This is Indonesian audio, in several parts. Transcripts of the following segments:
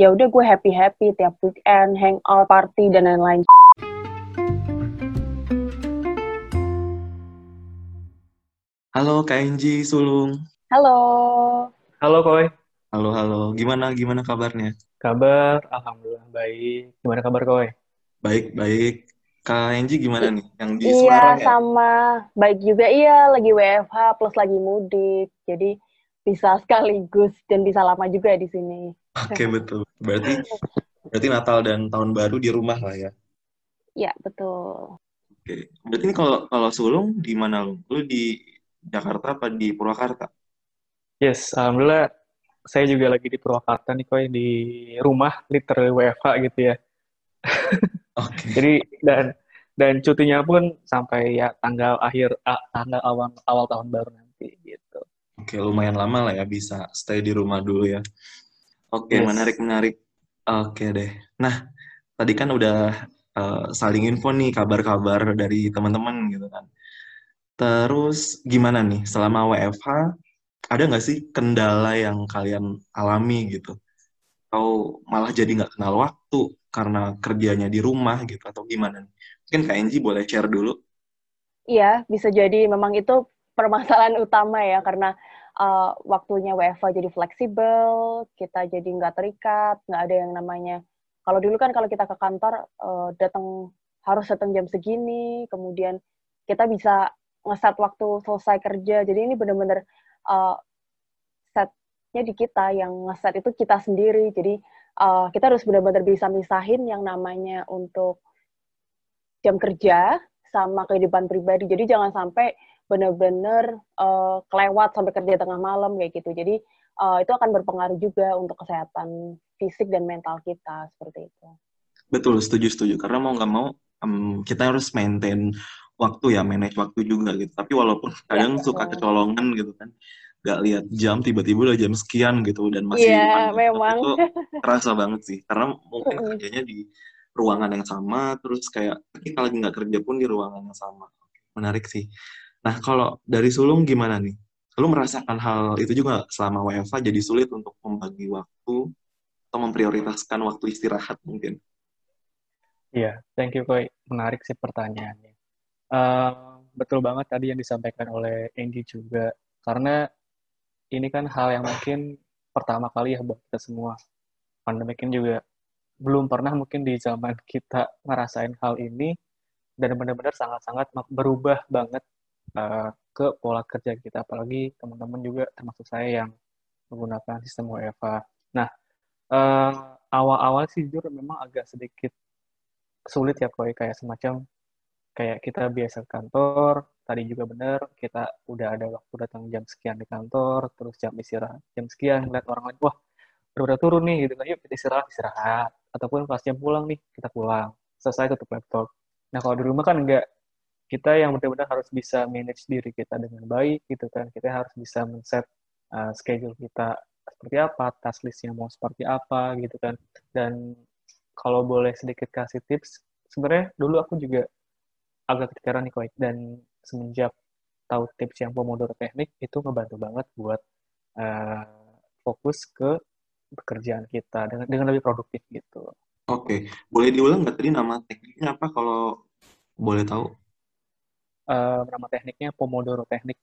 ya udah gue happy happy tiap weekend hangout party dan lain-lain Halo Kak Enji Sulung. halo Halo Koi, Halo, halo. Gimana, gimana kabarnya? kabar? Alhamdulillah baik. Gimana kabar Koi? Baik, baik. Kak Enji gimana nih? Yang di iya Semarang ya? sama baik juga iya lagi WFH plus lagi mudik jadi bisa sekaligus dan bisa lama juga di sini Oke, betul. Berarti berarti Natal dan Tahun Baru di rumah lah ya. ya betul Oke. Berarti ini kalau kalau Sulung di mana lu? Lu di Jakarta apa di Purwakarta? Yes, Alhamdulillah saya juga lagi di Purwakarta nih Koi, di rumah, literally WFH gitu ya. Oke. Jadi, dan dan cutinya pun sampai ya tanggal akhir, ah, tanggal awal, awal tahun baru nanti gitu. Oke, lumayan lama lah ya bisa stay di rumah dulu ya. Oke, Yes. menarik, menarik. Oke deh. Nah, tadi kan udah eh, saling info nih kabar-kabar dari teman-teman gitu kan. Terus gimana nih selama WFH ada nggak sih kendala yang kalian alami gitu? Atau malah jadi nggak kenal waktu karena kerjanya di rumah gitu atau gimana nih? Mungkin Kak Enji boleh share dulu. Iya, bisa jadi memang itu permasalahan utama ya, karena uh, waktunya WFH jadi fleksibel, kita jadi nggak terikat, nggak ada yang namanya. Kalau dulu kan kalau kita ke kantor uh, datang harus datang jam segini, kemudian kita bisa ngeset waktu selesai kerja. Jadi ini benar-benar uh, setnya di kita yang ngeset itu kita sendiri. Jadi uh, kita harus benar-benar bisa misahin yang namanya untuk jam kerja sama kehidupan pribadi. Jadi jangan sampai benar-benar uh, kelewat sampai kerja tengah malam kayak gitu. Jadi uh, itu akan berpengaruh juga untuk kesehatan fisik dan mental kita seperti itu. Betul, setuju, setuju. Karena mau nggak mau em, kita harus maintain waktu ya, manage waktu juga gitu. Tapi walaupun kadang Iya, suka kecolongan gitu kan, nggak lihat jam tiba-tiba udah jam sekian gitu dan masih Iya, lanjut. memang. Itu terasa banget sih. Karena mungkin kerjanya di ruangan yang sama, terus kayak kita lagi nggak kerja pun di ruangan yang sama. Menarik sih. Nah, kalau dari Sulung gimana nih? Lu merasakan hal itu juga selama WFH jadi sulit untuk membagi waktu atau memprioritaskan waktu istirahat mungkin? Iya, thank you Koi. Menarik sih pertanyaannya. Eh, betul banget tadi yang disampaikan oleh Angie juga. Karena ini kan hal yang mungkin pertama kali ya buat kita semua. Pandemi ini juga belum pernah mungkin di zaman kita ngerasain hal ini dan benar-benar sangat-sangat berubah banget eh, ke pola kerja kita. Apalagi teman-teman juga termasuk saya yang menggunakan sistem WFH. Nah, eh, awal-awal sih jujur memang agak sedikit sulit ya Koi. Kayak semacam kayak kita biasa ke kantor tadi juga benar kita udah ada waktu datang jam sekian di kantor terus jam istirahat jam sekian ngeliat orang lain wah udah turun nih gitu kan. Yuk kita istirahat istirahat. Ataupun pas jam pulang nih kita pulang. Selesai tutup laptop. Nah kalau di rumah kan enggak kita yang benar-benar harus bisa manage diri kita dengan baik gitu kan kita harus bisa men-set uh, schedule kita seperti apa task listnya mau seperti apa gitu kan dan kalau boleh sedikit kasih tips, sebenarnya dulu aku juga agak kepikiran nih, Koi. Dan semenjak tahu tips yang Pomodoro Teknik, itu ngebantu banget buat uh, fokus ke pekerjaan kita dengan, dengan lebih produktif gitu. Oke, boleh diulang nggak tadi nama tekniknya apa kalau boleh tahu? Uh, nama tekniknya Pomodoro Teknik.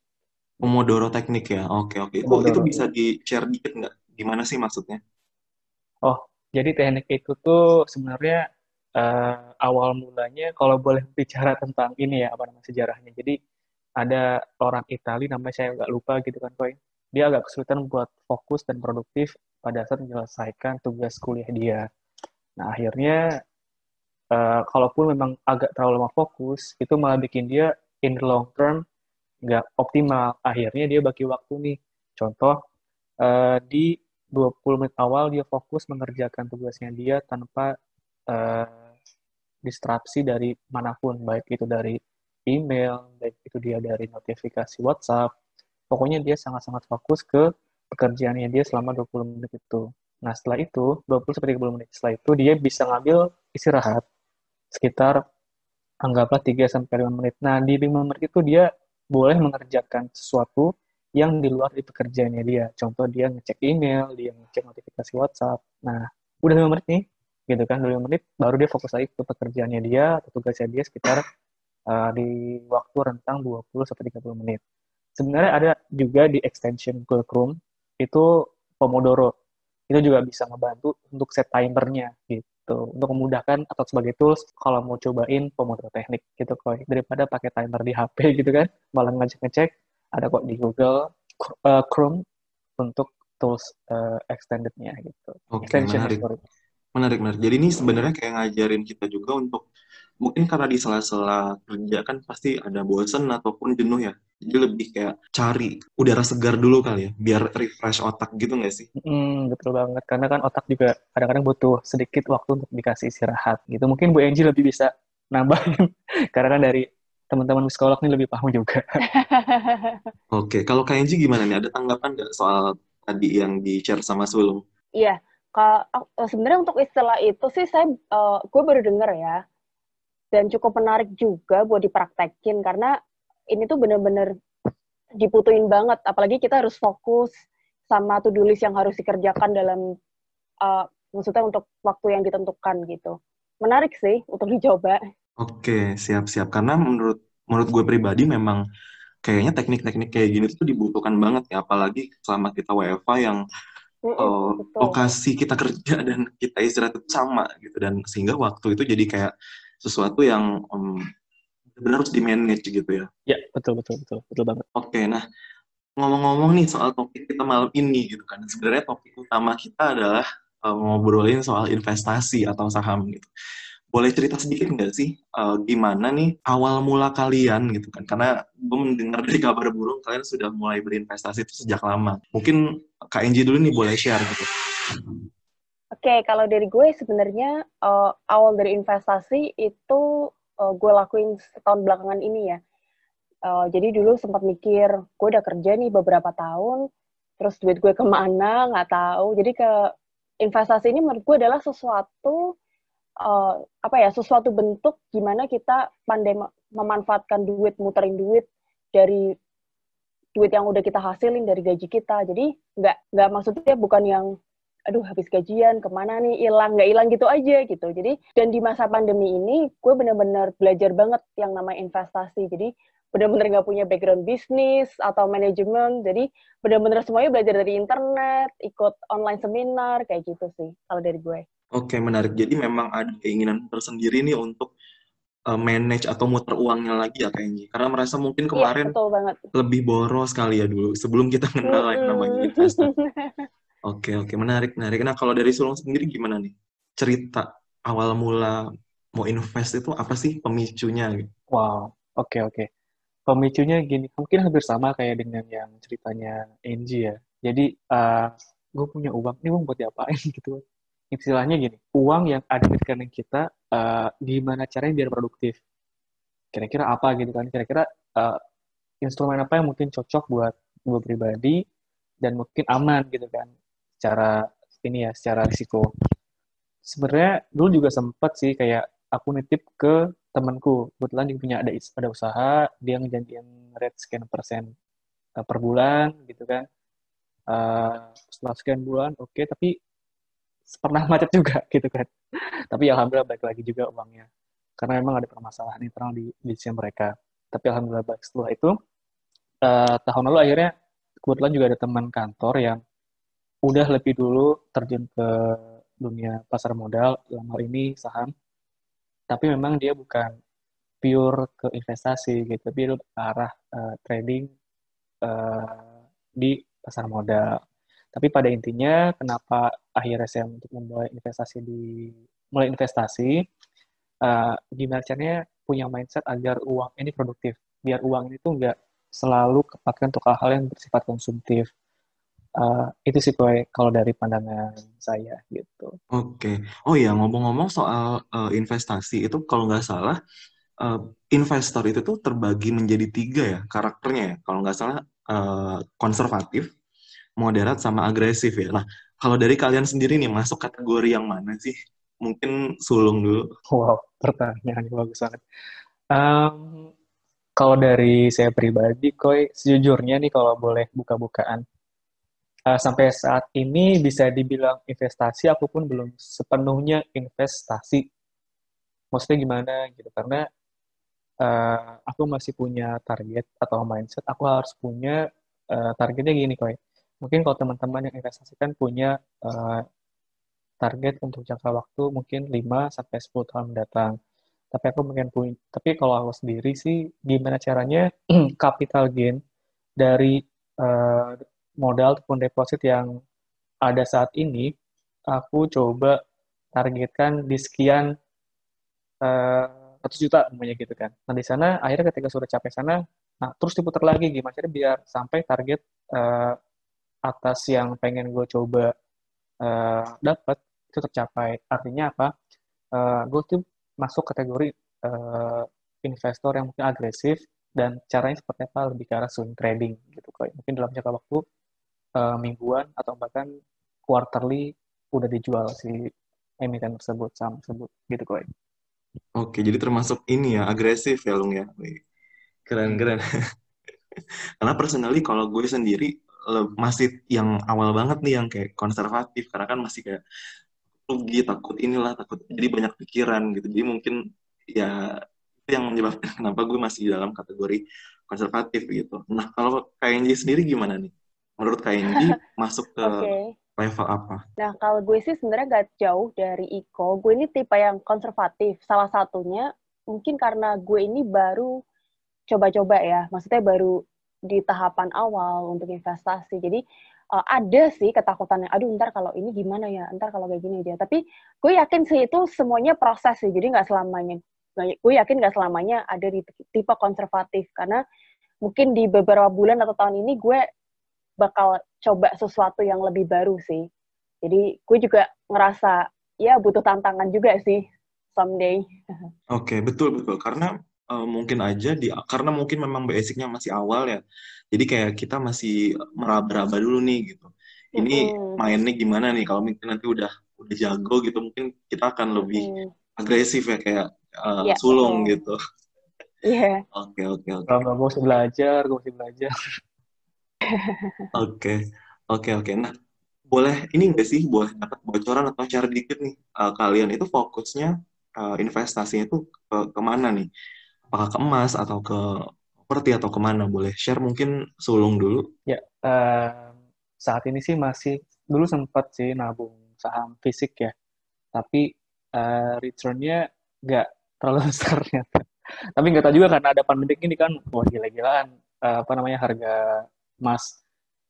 Pomodoro teknik ya. Oke, oke. Itu, Pomodoro. itu bisa di-share dikit nggak? Gimana sih maksudnya? Oh, jadi teknik itu tuh sebenarnya uh, awal mulanya kalau boleh bicara tentang ini ya apa namanya sejarahnya. Jadi ada orang Italia namanya saya nggak lupa gitu kan, Koi. Dia agak kesulitan buat fokus dan produktif pada saat menyelesaikan tugas kuliah dia. Nah, akhirnya uh, kalaupun memang agak terlalu lama fokus, itu malah bikin dia in the long term nggak optimal. Akhirnya dia bagi waktu nih. Contoh, uh, di 20 menit awal dia fokus mengerjakan tugasnya dia tanpa uh, distraksi dari mana pun, baik itu dari email, baik itu dia dari notifikasi WhatsApp. Pokoknya dia sangat-sangat fokus ke pekerjaannya dia selama 20 menit itu. Nah, setelah itu, 20 sampai 30 menit setelah itu dia bisa ngambil istirahat sekitar anggaplah 3 sampai 5 menit. Nah, di 5 menit itu dia boleh mengerjakan sesuatu yang di luar di pekerjaannya dia. Contoh dia ngecek email, dia ngecek notifikasi WhatsApp. Nah, udah lima menit nih gitu kan udah lima menit baru dia fokus lagi ke pekerjaannya dia atau tugasnya dia sekitar uh, di waktu rentang 20 sampai 30 menit sebenarnya ada juga di extension Google Chrome itu Pomodoro itu juga bisa ngebantu untuk set timernya gitu untuk memudahkan atau sebagai tools kalau mau cobain Pomodoro teknik gitu kok daripada pakai timer di HP gitu kan malah ngecek-ngecek ada kok di Google uh, Chrome untuk tools uh, extendednya gitu. Oke, okay, menarik. Menarik, menarik. Jadi ini sebenarnya kayak ngajarin kita juga untuk mungkin karena di sela-sela kerja kan pasti ada bosen ataupun jenuh ya. Jadi lebih kayak cari udara segar dulu kali ya, biar refresh otak gitu nggak sih? Hmm, betul banget. Karena kan otak juga kadang-kadang butuh sedikit waktu untuk dikasih istirahat gitu. Mungkin Bu Angie lebih bisa nambahin. karena kan dari teman-teman psikolog ini lebih paham juga. Oke, kalau Kak Angie gimana nih? Ada tanggapan nggak soal tadi yang di-share sama Sulung? Iya, oh, sebenarnya untuk istilah itu sih saya uh, gue baru denger ya dan cukup menarik juga buat dipraktekin karena ini tuh bener-bener diputuin banget. Apalagi kita harus fokus sama to-do list yang harus dikerjakan dalam uh, maksudnya untuk waktu yang ditentukan gitu. Menarik sih untuk dicoba. Oke siap-siap. Karena menurut menurut gue pribadi memang kayaknya teknik-teknik kayak gini tuh dibutuhkan banget ya. Apalagi selama kita WFA yang uh, lokasi kita kerja dan kita istirahat itu sama gitu. Dan sehingga waktu itu jadi kayak sesuatu yang um, benar harus di manage gitu ya. Ya betul betul betul betul banget. Oke, nah ngomong-ngomong nih soal topik kita malam ini gitu kan, sebenarnya topik utama kita adalah uh, ngobrolin soal investasi atau saham gitu. Boleh cerita sedikit nggak sih uh, gimana nih awal mula kalian gitu kan? Karena gue mendengar dari kabar burung kalian sudah mulai berinvestasi itu sejak lama. Mungkin Kak Enji dulu nih boleh share gitu. Oke, okay, kalau dari gue sebenarnya uh, awal dari investasi itu uh, gue lakuin setahun belakangan ini ya. Uh, jadi dulu sempat mikir, gue udah kerja nih beberapa tahun, terus duit gue ke mana, nggak tahu. Jadi ke investasi ini menurut gue adalah sesuatu, uh, apa ya, sesuatu bentuk gimana kita pandai memanfaatkan duit, muterin duit dari duit yang udah kita hasilin dari gaji kita. Jadi nggak nggak maksudnya bukan yang aduh habis gajian ke mana nih? Hilang nggak hilang gitu aja gitu. Jadi dan di masa pandemi ini gue bener-bener belajar banget yang namanya investasi. Jadi bener-bener nggak punya background bisnis atau manajemen. Jadi bener-bener semuanya belajar dari internet ikut online seminar kayak gitu sih kalau dari gue. Oke menarik. Jadi memang ada keinginan tersendiri nih untuk uh, manage atau muter uangnya lagi ya kayaknya. Karena merasa mungkin iya, kemarin iya, lebih boros kali ya dulu sebelum kita kenal mm -hmm. namanya investasi Oke, oke, menarik, menarik. Nah, kalau dari Sulung sendiri gimana nih? Cerita awal mula mau invest itu apa sih pemicunya? Wow, oke, oke. Pemicunya gini, mungkin hampir sama kayak dengan yang ceritanya Angie ya. Jadi, uh, gue punya uang, ini uang buat diapain gitu. Istilahnya gini, uang yang ada di rekening kita, uh, gimana caranya biar produktif? Kira-kira apa gitu kan? Kira-kira uh, instrumen apa yang mungkin cocok buat gue pribadi dan mungkin aman gitu kan secara ini ya secara risiko. Sebenarnya dulu juga sempat sih kayak aku nitip ke temanku. Kebetulan dia punya ada ada usaha dia ngejanjiin rate sekian persen uh, per bulan gitu kan. Uh, setelah sekian bulan oke okay, tapi pernah macet juga gitu kan. Tapi alhamdulillah baik lagi juga uangnya. Karena memang ada permasalahan internal di bisnis mereka. Tapi alhamdulillah baik setelah itu uh, tahun lalu akhirnya kebetulan juga ada teman kantor yang udah lebih dulu terjun ke dunia pasar modal dalam hal ini saham. Tapi memang dia bukan pure ke investasi gitu tapi ke arah uh, trading uh, di pasar modal. Tapi pada intinya kenapa akhirnya saya untuk memulai investasi di mulai investasi uh, gimana caranya punya mindset agar uang ini produktif. Biar uang ini tuh nggak selalu kepakai untuk hal-hal yang bersifat konsumtif Uh, itu sih kue kalau dari pandangan saya gitu. Oke. Okay. Oh iya ngomong-ngomong soal uh, investasi itu kalau nggak salah uh, investor itu tuh terbagi menjadi tiga ya karakternya ya. Kalau nggak salah uh, konservatif, moderat sama agresif ya. Nah kalau dari kalian sendiri nih masuk kategori yang mana sih? Mungkin sulung dulu. Wow pertanyaan bagus banget. Um, kalau dari saya pribadi, koi sejujurnya nih kalau boleh buka-bukaan uh, sampai saat ini bisa dibilang investasi, aku pun belum sepenuhnya investasi. Maksudnya gimana gitu? Karena uh, aku masih punya target atau mindset, aku harus punya uh, targetnya gini, koi. Mungkin kalau teman-teman yang investasikan punya uh, target untuk jangka waktu mungkin 5 sampai 10 tahun mendatang. Tapi aku mungkin punya tapi kalau aku sendiri sih gimana caranya capital gain dari uh, modal ataupun deposit yang ada saat ini aku coba targetkan di sekian uh, juta namanya gitu kan. Nah di sana akhirnya ketika sudah capai sana, nah terus diputar lagi gimana caranya biar sampai target uh, atas yang pengen gue coba uh, dapat itu tercapai. Artinya apa? Uh, gue tuh masuk kategori uh, investor yang mungkin agresif dan caranya seperti apa lebih ke arah swing trading gitu kok. Mungkin dalam jangka waktu uh, mingguan atau bahkan quarterly udah dijual si emiten tersebut saham tersebut. Gitu kok. Oke, jadi termasuk ini ya agresif ya Lung ya. Keren keren. Karena personally kalau gue sendiri masih yang awal banget nih yang kayak konservatif. Karena kan masih kayak rugi takut inilah takut. Jadi banyak pikiran gitu. Jadi mungkin ya itu yang menyebabkan kenapa gue masih dalam kategori konservatif gitu. Nah kalau KNJ sendiri gimana nih menurut KNJ masuk ke okay. level apa? Nah kalau gue sih sebenarnya gak jauh dari Iko. Gue ini tipe yang konservatif. Salah satunya mungkin karena gue ini baru coba-coba ya. Maksudnya baru di tahapan awal untuk investasi. Jadi uh, ada sih ketakutannya aduh ntar kalau ini gimana ya? Ntar kalau kayak gini dia. Tapi gue yakin sih itu semuanya proses sih. Jadi nggak selamanya gue yakin nggak selamanya ada di tipe konservatif. Karena mungkin di beberapa bulan atau tahun ini gue bakal coba sesuatu yang lebih baru sih jadi gue juga ngerasa ya butuh tantangan juga sih someday oke okay, betul betul karena uh, mungkin aja di karena mungkin memang basicnya masih awal ya jadi kayak kita masih meraba-raba dulu nih gitu ini mm. mainnya gimana nih kalau mungkin nanti udah udah jago gitu mungkin kita akan lebih mm. agresif ya kayak uh, eh, yeah, sulung mm. gitu Iya. Oke oke oke. Kalau mesti belajar, gue mesti belajar. Oke oke oke. Nah boleh ini enggak sih boleh dapat bocoran atau share dikit nih uh, kalian itu fokusnya uh, investasinya itu ke ke mana nih? apakah ke emas atau ke properti atau ke mana boleh share mungkin sulung dulu ya uh, saat ini sih masih dulu sempat sih nabung saham fisik ya tapi uh, returnnya nggak terlalu besar ternyata tapi nggak tahu juga karena ada pandemi ini kan wah gila-gilaan apa namanya harga emas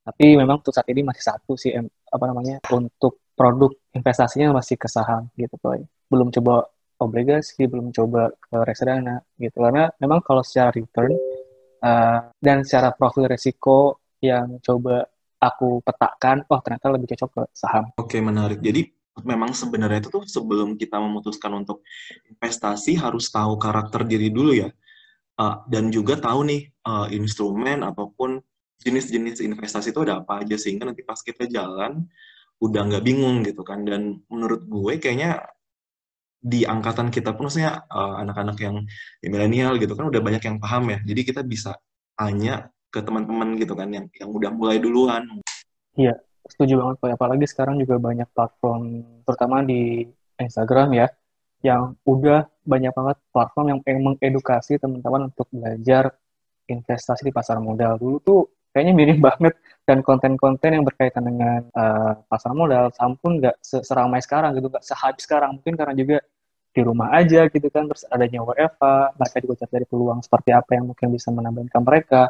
tapi memang untuk saat ini masih satu sih apa namanya untuk produk investasinya masih ke saham gitu boy belum coba obligasi, belum coba ke reksadana gitu. Karena memang kalau secara return uh, dan secara profil resiko yang coba aku petakan, wah ternyata lebih cocok ke saham. Oke, menarik. Jadi memang sebenarnya itu tuh sebelum kita memutuskan untuk investasi harus tahu karakter diri dulu ya. Uh, dan juga tahu nih uh, instrumen ataupun jenis-jenis investasi itu ada apa aja sehingga nanti pas kita jalan udah nggak bingung gitu kan dan menurut gue kayaknya di angkatan kita pun maksudnya uh, anak-anak yang ya, milenial gitu kan udah banyak yang paham ya. Jadi kita bisa tanya ke teman-teman gitu kan yang yang udah mulai duluan. Iya, setuju banget Pak. Apalagi sekarang juga banyak platform terutama di Instagram ya yang udah banyak banget platform yang mengedukasi teman-teman untuk belajar investasi di pasar modal. Dulu tuh kayaknya mirip banget dan konten-konten yang berkaitan dengan uh, pasar modal saham pun nggak seramai sekarang gitu nggak sehype sekarang. Mungkin karena juga di rumah aja gitu kan terus adanya WFA mereka juga cari peluang seperti apa yang mungkin bisa menambah income mereka.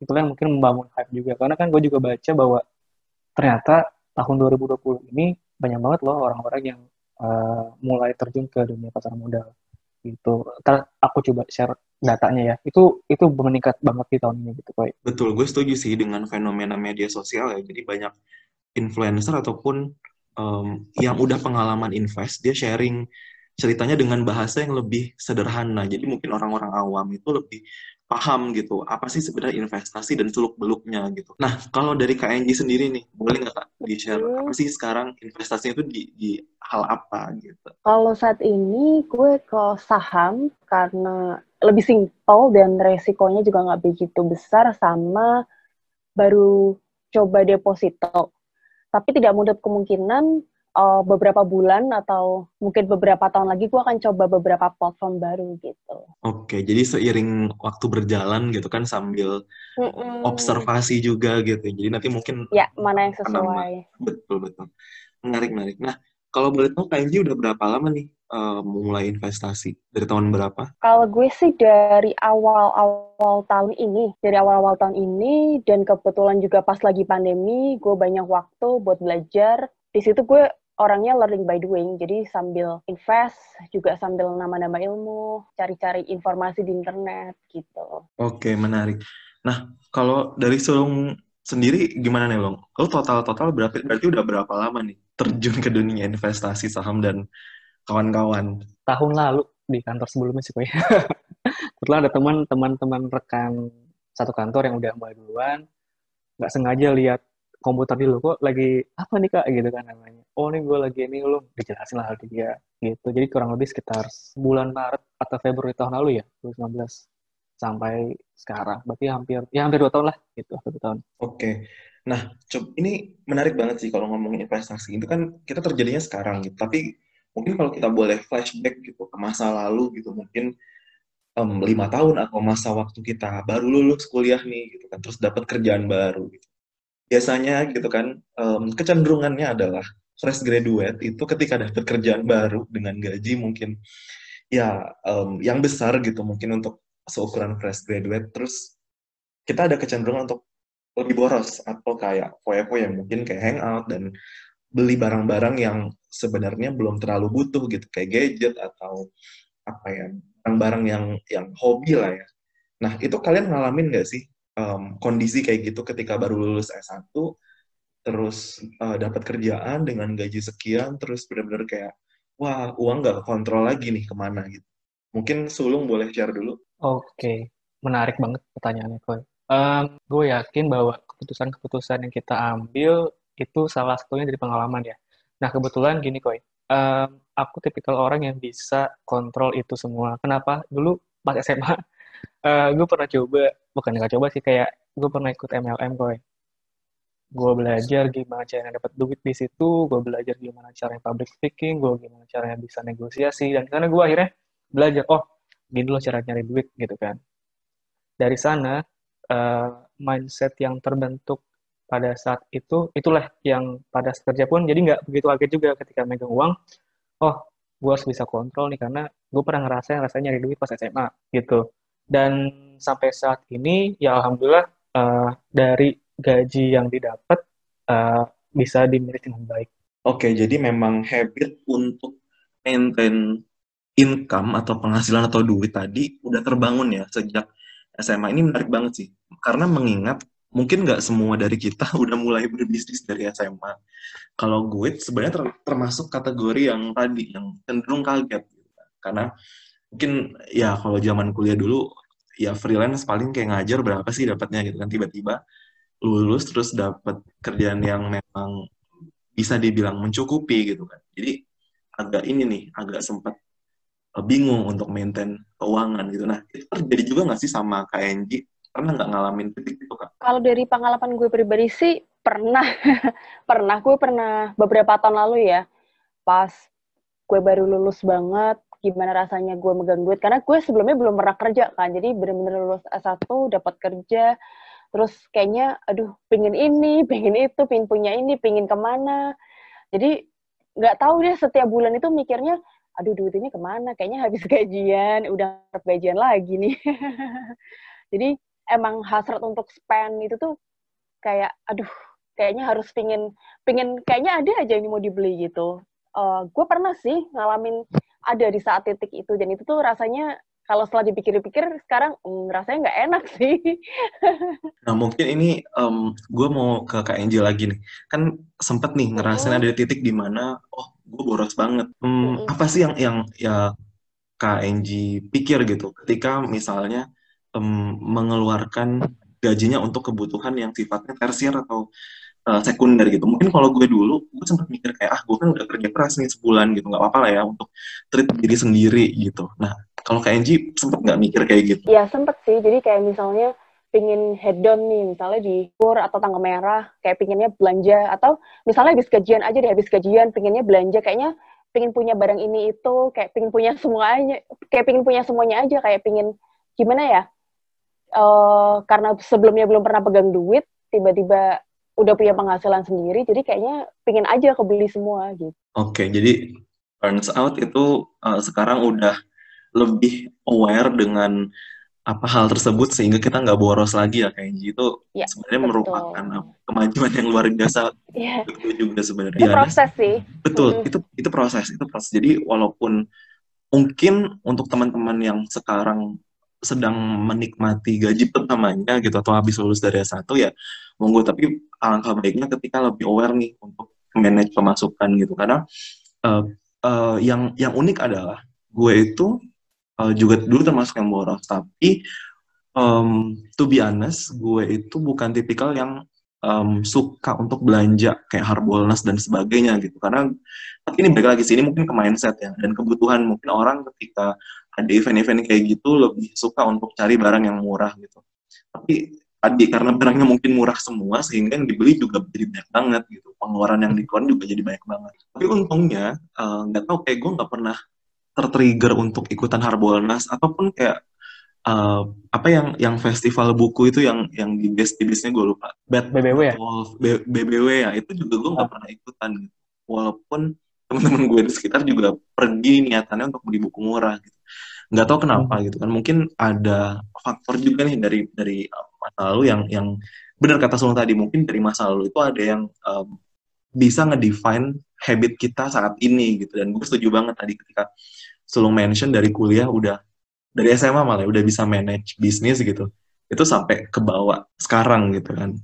Itu yang mungkin membangun hype juga. Karena kan gue juga baca bahwa ternyata tahun 2020 ini banyak banget loh orang-orang yang uh, mulai terjun ke dunia pasar modal gitu. Ntar aku coba share datanya ya. Itu itu meningkat banget di tahun ini gitu, Koi. Betul, gue setuju sih dengan fenomena media sosial ya. Jadi banyak influencer ataupun um, yang udah pengalaman invest, dia sharing ceritanya dengan bahasa yang lebih sederhana. Jadi mungkin orang-orang awam itu lebih paham gitu apa sih sebenarnya investasi dan seluk beluknya gitu. Nah kalau dari KNG sendiri nih boleh nggak kak di share apa sih sekarang investasinya itu di, di hal apa gitu? Kalau saat ini gue ke saham karena lebih simpel dan resikonya juga nggak begitu besar sama baru coba deposito. tapi tidak mudah kemungkinan uh, beberapa bulan atau mungkin beberapa tahun lagi gue akan coba beberapa platform baru gitu. Oke, jadi seiring waktu berjalan gitu kan sambil Mm-mm. observasi juga gitu. Jadi nanti mungkin ya mana yang sesuai. Betul betul. Menarik menarik. Nah, kalau boleh tahu KNG udah berapa lama nih uh, mulai investasi? Dari tahun berapa? Kalau gue sih dari awal-awal tahun ini, dari awal-awal tahun ini dan kebetulan juga pas lagi pandemi, gue banyak waktu buat belajar. Di situ gue orangnya learning by doing, jadi sambil invest juga sambil nama-nama ilmu, cari-cari informasi di internet gitu. Oke, menarik. Nah, kalau dari Sulung sendiri gimana nih, Long? Lo total-total berarti, berarti udah berapa lama nih terjun ke dunia investasi saham dan kawan-kawan? Tahun lalu di kantor sebelumnya sih, Kebetulan ada teman-teman rekan satu kantor yang udah mulai duluan, nggak sengaja lihat komputer dulu kok lagi apa nih kak? Gitu kan namanya. Oh nih gue lagi ini lo dijelasin lah ke dia gitu. Jadi kurang lebih sekitar bulan Maret atau Februari tahun lalu ya 2019 sampai sekarang. Berarti hampir ya hampir dua tahun lah gitu dua tahun. Oke. Okay. nah coba ini menarik banget sih kalau ngomongin investasi. Itu kan kita terjadinya sekarang gitu. Tapi mungkin kalau kita boleh flashback gitu ke masa lalu gitu mungkin lima um, tahun atau masa waktu kita baru lulus kuliah nih gitu kan terus dapat kerjaan baru gitu biasanya gitu kan um, kecenderungannya adalah fresh graduate itu ketika dapat kerjaan baru dengan gaji mungkin ya um, yang besar gitu mungkin untuk seukuran fresh graduate terus kita ada kecenderungan untuk lebih boros atau kayak foya yang mungkin kayak hangout dan beli barang-barang yang sebenarnya belum terlalu butuh gitu kayak gadget atau apa ya barang-barang yang yang hobi lah ya. Nah itu kalian ngalamin nggak sih um, kondisi kayak gitu ketika baru lulus S1 terus uh, dapat kerjaan dengan gaji sekian terus benar-benar kayak wah uang nggak kontrol lagi nih ke mana gitu. Mungkin Sulung boleh share dulu. Oke okay. menarik banget pertanyaannya Koy um, gue yakin bahwa keputusan-keputusan yang kita ambil itu salah satunya dari pengalaman ya. Nah kebetulan gini Koy um, aku tipikal orang yang bisa kontrol itu semua. Kenapa? Dulu pas SMA uh, gue pernah coba bukan nggak coba sih kayak gue pernah ikut MLM gue gue belajar gimana caranya dapat duit di situ gue belajar gimana caranya public speaking gue gimana caranya bisa negosiasi dan karena gue akhirnya belajar oh gini loh cara nyari duit gitu kan. Dari sana uh, mindset yang terbentuk pada saat itu itulah yang pada kerja pun jadi nggak begitu kaget juga ketika megang uang oh gue harus bisa kontrol nih karena gue pernah ngerasain rasanya nyari duit pas SMA gitu dan sampai saat ini ya alhamdulillah uh, dari gaji yang didapat uh, bisa dimiliki dengan baik. Oke, jadi memang habit untuk maintain income atau penghasilan atau duit tadi udah terbangun ya sejak SMA. Ini menarik banget sih, karena mengingat mungkin nggak semua dari kita udah mulai berbisnis dari SMA. Kalau gue sebenarnya ter termasuk kategori yang tadi, yang cenderung kaget. Gitu. Karena mungkin ya kalau zaman kuliah dulu ya freelance paling kayak ngajar berapa sih dapatnya gitu kan. Tiba-tiba lulus terus dapat kerjaan yang memang bisa dibilang mencukupi gitu kan. Jadi agak ini nih agak sempat eh, bingung untuk maintain keuangan gitu. Nah itu terjadi juga nggak sih sama KNG pernah nggak ngalamin titik itu kak? Kalau dari pengalaman gue pribadi sih pernah. Pernah. Gue pernah beberapa tahun lalu ya pas gue baru lulus banget gimana rasanya gue megang duit. Karena gue sebelumnya belum pernah kerja kan. Jadi bener-bener lulus S1 dapat kerja. Terus kayaknya aduh pingin ini pingin itu pingin punya ini pingin ke mana. Jadi nggak tahu deh setiap bulan itu mikirnya aduh duit ini ke mana? Kayaknya habis gajian udah gajian lagi nih. Jadi emang hasrat untuk spend itu tuh kayak aduh kayaknya harus pingin pingin kayaknya ada aja yang mau dibeli gitu uh, gue pernah sih ngalamin ada di saat titik itu dan itu tuh rasanya kalau setelah dipikir-pikir sekarang mm, rasanya nggak enak sih. nah mungkin ini um, gue mau ke Kak Angel lagi nih. Kan sempet nih ngerasain ada titik di mana oh gue boros banget. Hmm, Apa sih yang yang ya Kak Angie pikir gitu ketika misalnya um, mengeluarkan gajinya untuk kebutuhan yang sifatnya tersier atau uh, sekunder gitu. Mungkin kalau gue dulu, gue sempat mikir kayak, ah gue kan udah kerja keras nih sebulan gitu, nggak apa-apa lah ya untuk treat diri sendiri gitu. Nah, kalau kayak Angie sempat nggak mikir kayak gitu? Iya, sempet sih. Jadi kayak misalnya pingin head down nih, misalnya di kur atau tangga merah, kayak pinginnya belanja, atau misalnya habis gajian aja deh, habis gajian pinginnya belanja, kayaknya pingin punya barang ini itu, kayak pingin punya semuanya, kayak pingin punya semuanya aja, kayak pingin gimana ya? Uh, karena sebelumnya belum pernah pegang duit, tiba-tiba udah punya penghasilan sendiri, jadi kayaknya pingin aja kebeli semua gitu. Oke, okay, jadi turns out itu uh, sekarang udah lebih aware dengan apa hal tersebut sehingga kita nggak boros lagi ya kayak gitu ya, sebenarnya betul. merupakan kemajuan yang luar biasa ya. itu juga sebenarnya itu proses sih betul hmm. itu itu proses itu proses jadi walaupun mungkin untuk teman-teman yang sekarang sedang menikmati gaji pertamanya gitu atau habis lulus dari S1 ya monggo. Tapi alangkah baiknya ketika lebih aware nih untuk manage pemasukan gitu. Karena uh, uh, yang yang unik adalah gue itu uh, juga dulu termasuk yang boros. Tapi um, to be honest gue itu bukan tipikal yang um, suka untuk belanja kayak harbolnas dan sebagainya gitu. Karena tapi ini balik lagi sini mungkin ke mindset ya dan kebutuhan. Mungkin orang ketika ada event-event kayak gitu lebih suka untuk cari barang yang murah gitu. Tapi tadi karena barangnya mungkin murah semua sehingga yang dibeli juga jadi banyak banget gitu. Pengeluaran yang dikeluarin juga jadi banyak banget. Tapi untungnya eh, nggak uh, tahu kayak gue nggak pernah tertrigger untuk ikutan Harbolnas ataupun kayak uh, apa yang yang festival buku itu yang yang di best di bestnya gue lupa. Bad BBW ya? Wolf, B, BBW ya itu juga gue nggak oh. pernah ikutan gitu. Walaupun teman-teman gue di sekitar juga pergi niatannya untuk beli buku murah gitu nggak tahu kenapa hmm. gitu kan. Mungkin ada faktor juga nih dari dari masa lalu yang yang benar kata Sulung tadi mungkin dari masa lalu itu ada yang um, bisa ngedefine habit kita saat ini gitu. Dan gue setuju banget tadi ketika Sulung mention dari kuliah udah dari SMA malah udah bisa manage bisnis gitu. Itu sampai ke bawah sekarang gitu kan.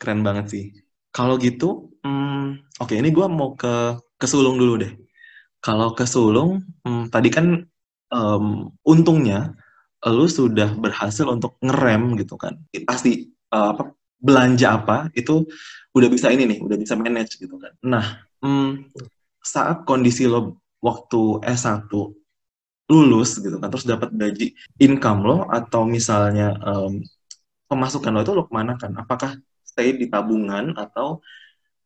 Keren banget sih. Kalau gitu hmm, oke okay, ini gue mau ke ke Sulung dulu deh. Kalau ke Sulung hmm, tadi kan um, untungnya lu sudah berhasil untuk ngerem gitu kan. Pasti uh, belanja apa itu udah bisa ini nih udah bisa manage gitu kan. Nah hmm, saat kondisi lo waktu S1 lulus gitu kan terus dapat gaji income lo atau misalnya um, pemasukan lo itu lo ke mana kan? Apakah stay di tabungan atau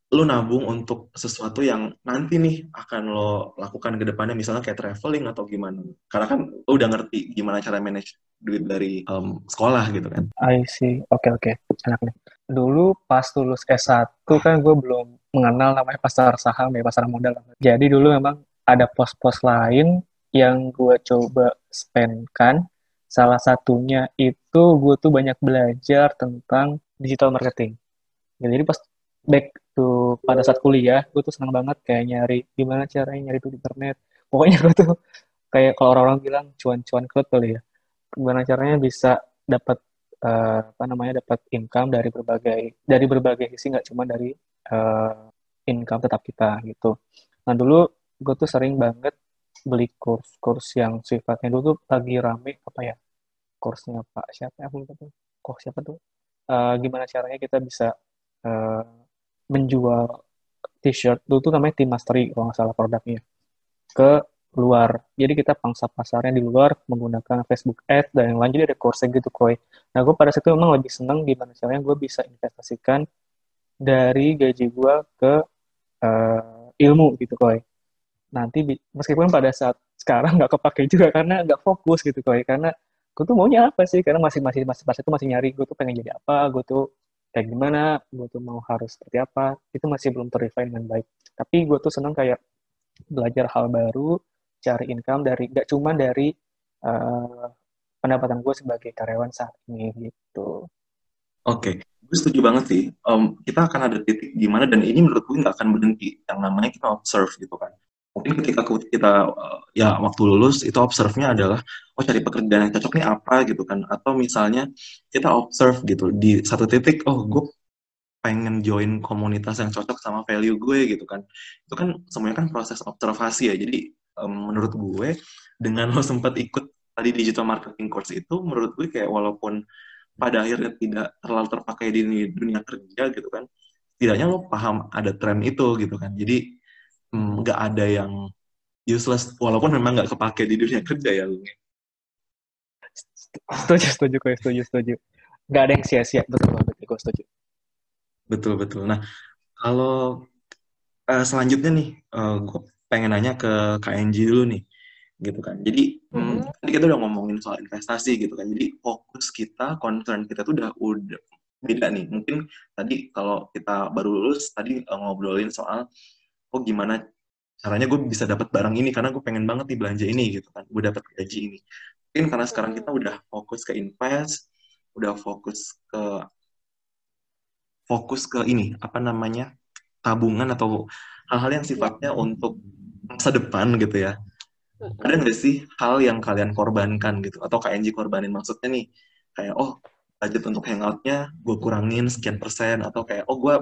lo nabung untuk sesuatu yang nanti nih akan lo lakukan ke depannya misalnya kayak traveling atau gimana. Karena kan lo udah ngerti gimana cara manage duit dari um, sekolah gitu kan. I see. Oke okay, oke. Okay. enak nih. Dulu pas lulus S1 kan gue belum mengenal namanya pasar saham ya pasar modal. Jadi dulu memang ada pos-pos lain yang gue coba spendkan. Salah satunya itu gue tuh banyak belajar tentang digital marketing. Jadi pas back to pada saat kuliah gue tuh senang banget kayak nyari gimana caranya nyari tuh di internet. Pokoknya gue tuh kayak kalau orang-orang bilang cuan-cuan klub kali ya. Gimana caranya bisa dapat uh, apa namanya dapat income dari berbagai dari berbagai sisi nggak cuma dari uh, income tetap kita gitu. Nah dulu gue tuh sering banget beli kurs-kurs yang sifatnya dulu tuh lagi rame apa ya kursnya Pak siapa? Aku lupa tuh. Kok siapa tuh? Uh, gimana caranya kita bisa menjual t-shirt dulu tuh namanya Team Mastery kalau nggak salah produknya ke luar. Jadi kita pangsa pasarnya di luar menggunakan Facebook Ads dan yang lain. Ada course gitu koi. Nah gue pada saat itu memang lebih seneng gimana caranya gue bisa investasikan dari gaji gue ke uh, ilmu gitu koi. Nanti meskipun pada saat sekarang nggak kepake juga karena nggak fokus gitu kok karena gue tuh maunya apa sih? Karena masih masih masih pas itu masih nyari gue tuh pengen jadi apa gue tuh kayak gimana gue tuh mau harus seperti apa itu masih belum terrefine dengan baik tapi gue tuh seneng kayak belajar hal baru cari income dari nggak cuma dari uh, pendapatan gue sebagai karyawan saat ini gitu. Oke, okay. gue setuju banget sih. Um, kita akan ada titik gimana dan ini menurut gue nggak akan berhenti. Yang namanya kita observe gitu kan mungkin ketika kita uh, ya waktu lulus itu observe-nya adalah oh cari pekerjaan yang cocok nih apa gitu kan. Atau misalnya kita observe gitu di satu titik oh gue pengen join komunitas yang cocok sama value gue gitu kan. Itu kan semuanya kan proses observasi ya. Jadi um, menurut gue dengan lo sempat ikut tadi digital marketing course itu menurut gue kayak walaupun pada akhirnya tidak terlalu terpakai di dunia kerja gitu kan tidaknya lo paham ada tren itu gitu kan. Jadi nggak hmm, ada yang useless walaupun memang nggak kepake di dunia kerja ya setuju setuju kok setuju setuju. Nggak ada yang sia-sia betul banget gue setuju. Betul betul. Nah kalau uh, selanjutnya nih uh, gue pengen nanya ke KNG dulu nih gitu kan. Jadi mm -hmm. tadi kita udah ngomongin soal investasi gitu kan. Jadi fokus kita concern kita tuh udah udah beda nih. Mungkin tadi kalau kita baru lulus tadi uh, ngobrolin soal oh gimana caranya gue bisa dapat barang ini karena gue pengen banget nih belanja ini gitu kan. Gue dapat gaji ini mungkin karena sekarang kita udah fokus ke invest udah fokus ke fokus ke ini apa namanya tabungan atau hal-hal yang sifatnya untuk masa depan gitu ya. Ada nggak sih hal yang kalian korbankan gitu? Atau KNG korbanin? Maksudnya nih kayak oh budget untuk hangoutnya gue kurangin sekian persen. Atau kayak oh gue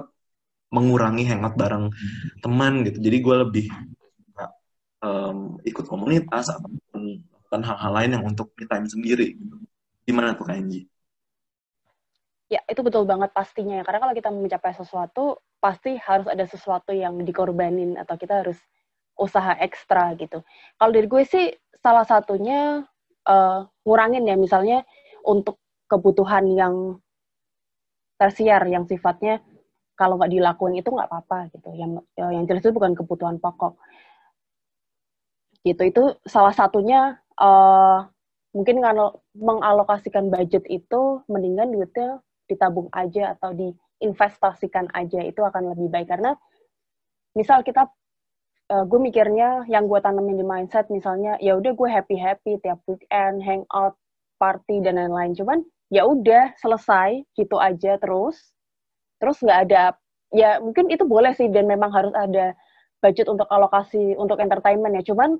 mengurangi hangout bareng teman gitu. Jadi gue lebih um, ikut komunitas ataupun melakukan hal-hal lain yang untuk me time sendiri gitu. gimana tuh KNG? Ya, itu betul banget pastinya ya. Karena kalau kita mencapai sesuatu, pasti harus ada sesuatu yang dikorbanin atau kita harus usaha ekstra gitu. Kalau dari gue sih salah satunya uh, ngurangin ya misalnya untuk kebutuhan yang tersier yang sifatnya kalau nggak dilakuin itu nggak apa-apa gitu. Yang yang jelas itu bukan kebutuhan pokok. Gitu itu salah satunya uh, mungkin mengalokasikan budget itu mendingan duitnya ditabung aja atau diinvestasikan aja itu akan lebih baik. Karena misal kita uh, gue mikirnya yang gue tanamin di mindset misalnya ya udah gue happy happy tiap weekend hangout party dan lain-lain. Cuman ya udah selesai gitu aja terus. Terus nggak ada ya mungkin itu boleh sih dan memang harus ada budget untuk alokasi untuk entertainment ya. Cuman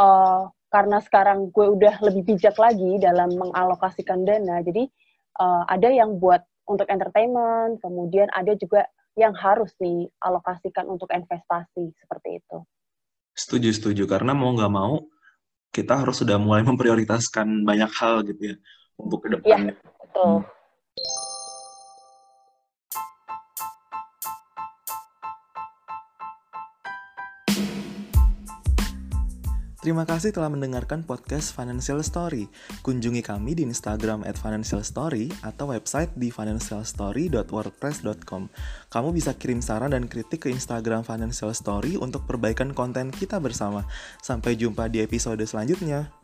uh, karena sekarang gue udah lebih bijak lagi dalam mengalokasikan dana jadi uh, ada yang buat untuk entertainment kemudian ada juga yang harus dialokasikan untuk investasi seperti itu. Setuju, setuju. Karena mau nggak mau, kita harus sudah mulai memprioritaskan banyak hal gitu ya untuk ke depan. Iya, betul. Hmm. Terima kasih telah mendengarkan podcast Financial Story. Kunjungi kami di Instagram at Financial Story atau website di financialstory.wordpress.com. Kamu bisa kirim saran dan kritik ke Instagram Financial Story untuk perbaikan konten kita bersama. Sampai jumpa di episode selanjutnya.